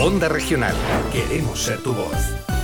Onda Regional. Queremos ser tu voz.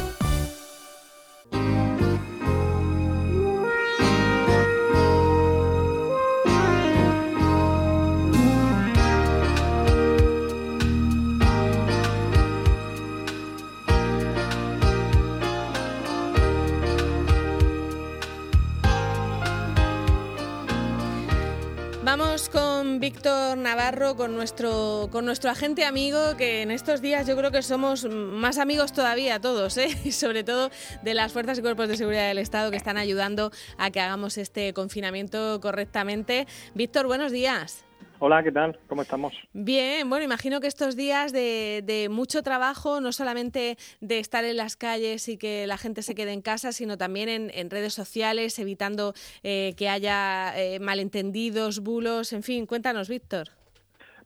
Víctor Navarro, con nuestro, con nuestro agente amigo, que en estos días yo creo que somos más amigos todavía todos, ¿eh? sobre todo de las fuerzas y cuerpos de seguridad del Estado que están ayudando a que hagamos este confinamiento correctamente. Víctor, buenos días. Hola, ¿qué tal? ¿Cómo estamos? Bien, bueno, imagino que estos días de, mucho trabajo, no solamente de estar en las calles y que la gente se quede en casa, sino también en, redes sociales, evitando eh, que haya eh, malentendidos, bulos, en fin, cuéntanos, Víctor.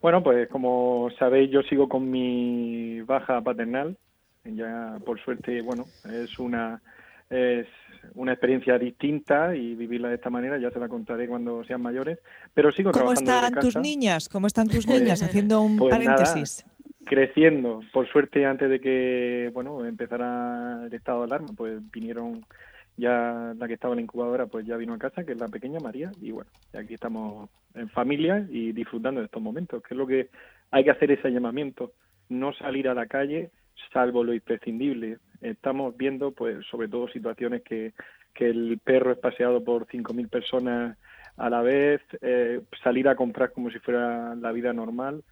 Bueno, pues como sabéis, yo sigo con mi baja paternal. Ya, por suerte, bueno, es una es una experiencia distinta y vivirla de esta manera, ya se la contaré cuando sean mayores, pero sigo ¿Cómo trabajando están tus niñas? ¿Cómo están tus pues, niñas? Haciendo un pues paréntesis. creciendo, por suerte antes de que, bueno, empezara el estado de alarma, pues vinieron ya la que estaba en la incubadora, pues ya vino a casa, que es la pequeña María, y bueno, aquí estamos en familia y disfrutando de estos momentos, que es lo que hay que hacer ese llamamiento, no salir a la calle salvo lo imprescindible. Estamos viendo, pues, sobre todo situaciones que, que el perro es paseado por 5.000 personas a la vez, eh, salir a comprar como si fuera la vida normal.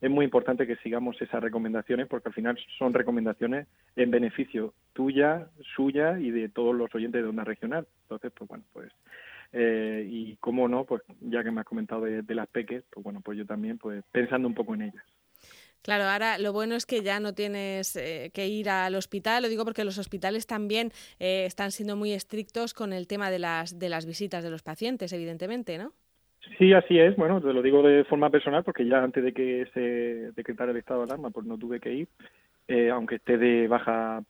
Es muy importante que sigamos esas recomendaciones porque al final son recomendaciones en beneficio tuya, suya y de todos los oyentes de una regional. Entonces, pues bueno, pues eh, y cómo no, pues ya que me has comentado de, de, las peques, pues bueno, pues yo también, pues pensando un poco en ellas. Claro, ahora lo bueno es que ya no tienes eh, que ir al hospital, lo digo porque los hospitales también eh, están siendo muy estrictos con el tema de las, de las visitas de los pacientes, evidentemente, ¿no? Sí, así es. Bueno, te lo digo de forma personal porque ya antes de que se decretara el estado de alarma, pues no tuve que ir. Eh, aunque esté de baja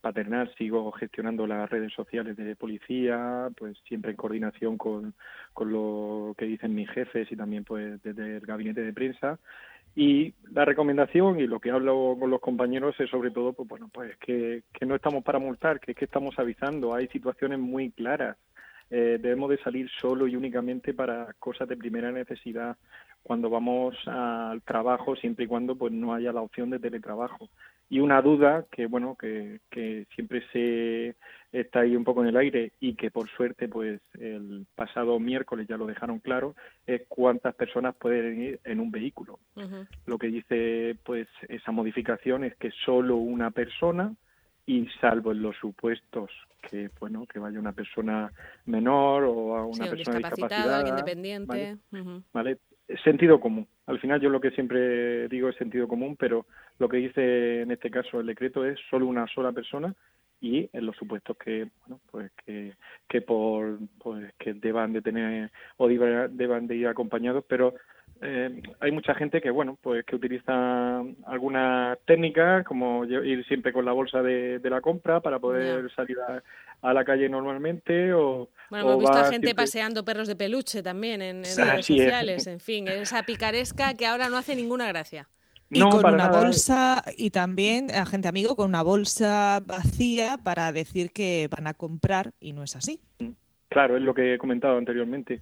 paternal, sigo gestionando las redes sociales de policía, pues siempre en coordinación con, con lo que dicen mis jefes y también pues desde el gabinete de prensa. Y la recomendación y lo que hablo con los compañeros es sobre todo, pues bueno, pues que, no estamos para multar, que es que estamos avisando. Hay situaciones muy claras. Eh, debemos de salir solo y únicamente para cosas de primera necesidad cuando vamos al trabajo, siempre y cuando pues no haya la opción de teletrabajo. Y una duda que bueno que, que siempre se está ahí un poco en el aire y que por suerte pues el pasado miércoles ya lo dejaron claro es cuántas personas pueden ir en un vehículo. Lo que dice pues esa modificación es que solo una persona y salvo en los supuestos que bueno que vaya una persona menor o a una persona discapacitada independiente ¿vale? sentido común. Al final yo lo que siempre digo es sentido común, pero lo que dice en este caso el decreto es solo una sola persona y en los supuestos que bueno pues que, que por pues que deban de tener o deban de ir acompañados pero eh, hay mucha gente que bueno pues que utiliza algunas técnicas como ir siempre con la bolsa de, la compra para poder salir a, la calle normalmente o bueno hemos visto a gente paseando perros de peluche también en, redes sociales en fin esa picaresca que ahora no hace ninguna gracia. Y con una bolsa, y también a gente amigo con una bolsa vacía para decir que van a comprar y no es así. Claro, es lo que he comentado anteriormente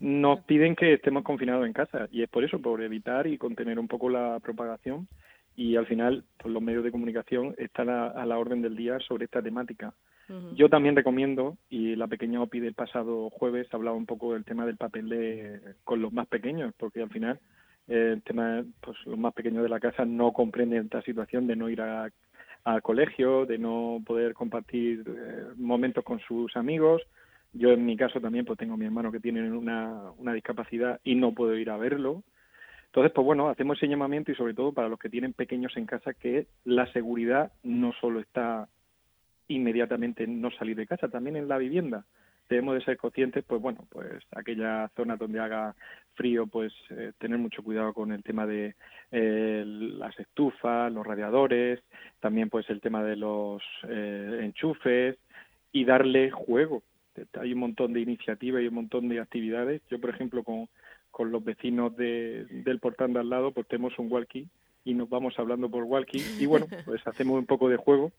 nos piden que estemos confinados en casa y es por eso, por evitar y contener un poco la propagación y al final pues, los medios de comunicación están a, la orden del día sobre esta temática. Yo también recomiendo, y la pequeña OPI del pasado jueves hablaba un poco del tema del papel de, con los más pequeños, porque al final eh, el tema, pues los más pequeños de la casa no comprenden esta situación de no ir a, al colegio, de no poder compartir eh, momentos con sus amigos, yo en mi caso también pues tengo mi hermano que tiene una, una discapacidad y no puedo ir a verlo. Entonces, pues bueno, hacemos ese llamamiento y sobre todo para los que tienen pequeños en casa que la seguridad no solo está inmediatamente en no salir de casa, también en la vivienda. Debemos de ser conscientes, pues bueno, pues aquella zona donde haga frío, pues eh, tener mucho cuidado con el tema de eh, las estufas, los radiadores, también pues el tema de los eh, enchufes y darle juego, hay un montón de iniciativas y un montón de actividades. Yo, por ejemplo, con, con los vecinos de, del portal de al lado, pues tenemos un walkie y nos vamos hablando por walkie. Y bueno, pues hacemos un poco de juego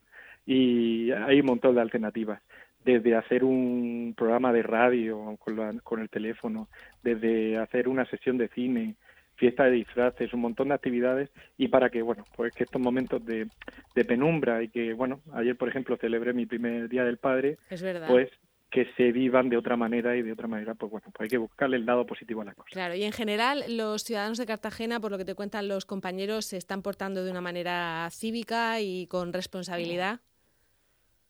y hay un montón de alternativas. Desde hacer un programa de radio con, con el teléfono, desde hacer una sesión de cine, fiesta de disfraces, un montón de actividades. Y para que, bueno, pues que estos momentos de, de penumbra y que, bueno, ayer, por ejemplo, celebré mi primer Día del Padre, pues que se vivan de otra manera y de otra manera, pues bueno, pues hay que buscarle el lado positivo a la cosa. Claro, y en general los ciudadanos de Cartagena, por lo que te cuentan los compañeros, se están portando de una manera cívica y con responsabilidad.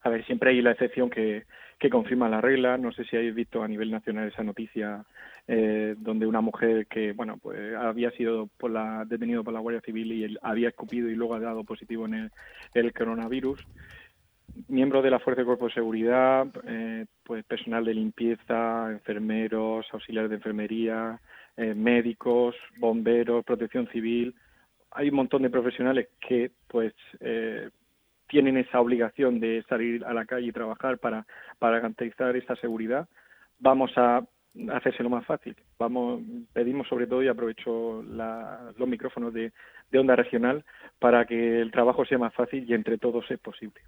A ver, siempre hay la excepción que, que confirma la regla. No sé si habéis visto a nivel nacional esa noticia eh, donde una mujer que, bueno, pues había sido por la, detenido por la Guardia Civil y él había escupido y luego ha dado positivo en el, el coronavirus. Miembros de la Fuerza de Cuerpo de Seguridad, eh, pues personal de limpieza, enfermeros, auxiliares de enfermería, eh, médicos, bomberos, protección civil. Hay un montón de profesionales que, pues, eh, tienen esa obligación de salir a la calle y trabajar para, para garantizar esa seguridad, vamos a hacérselo más fácil. Vamos, pedimos sobre todo y aprovecho los micrófonos de onda regional para que el trabajo sea más fácil y entre todos es posible.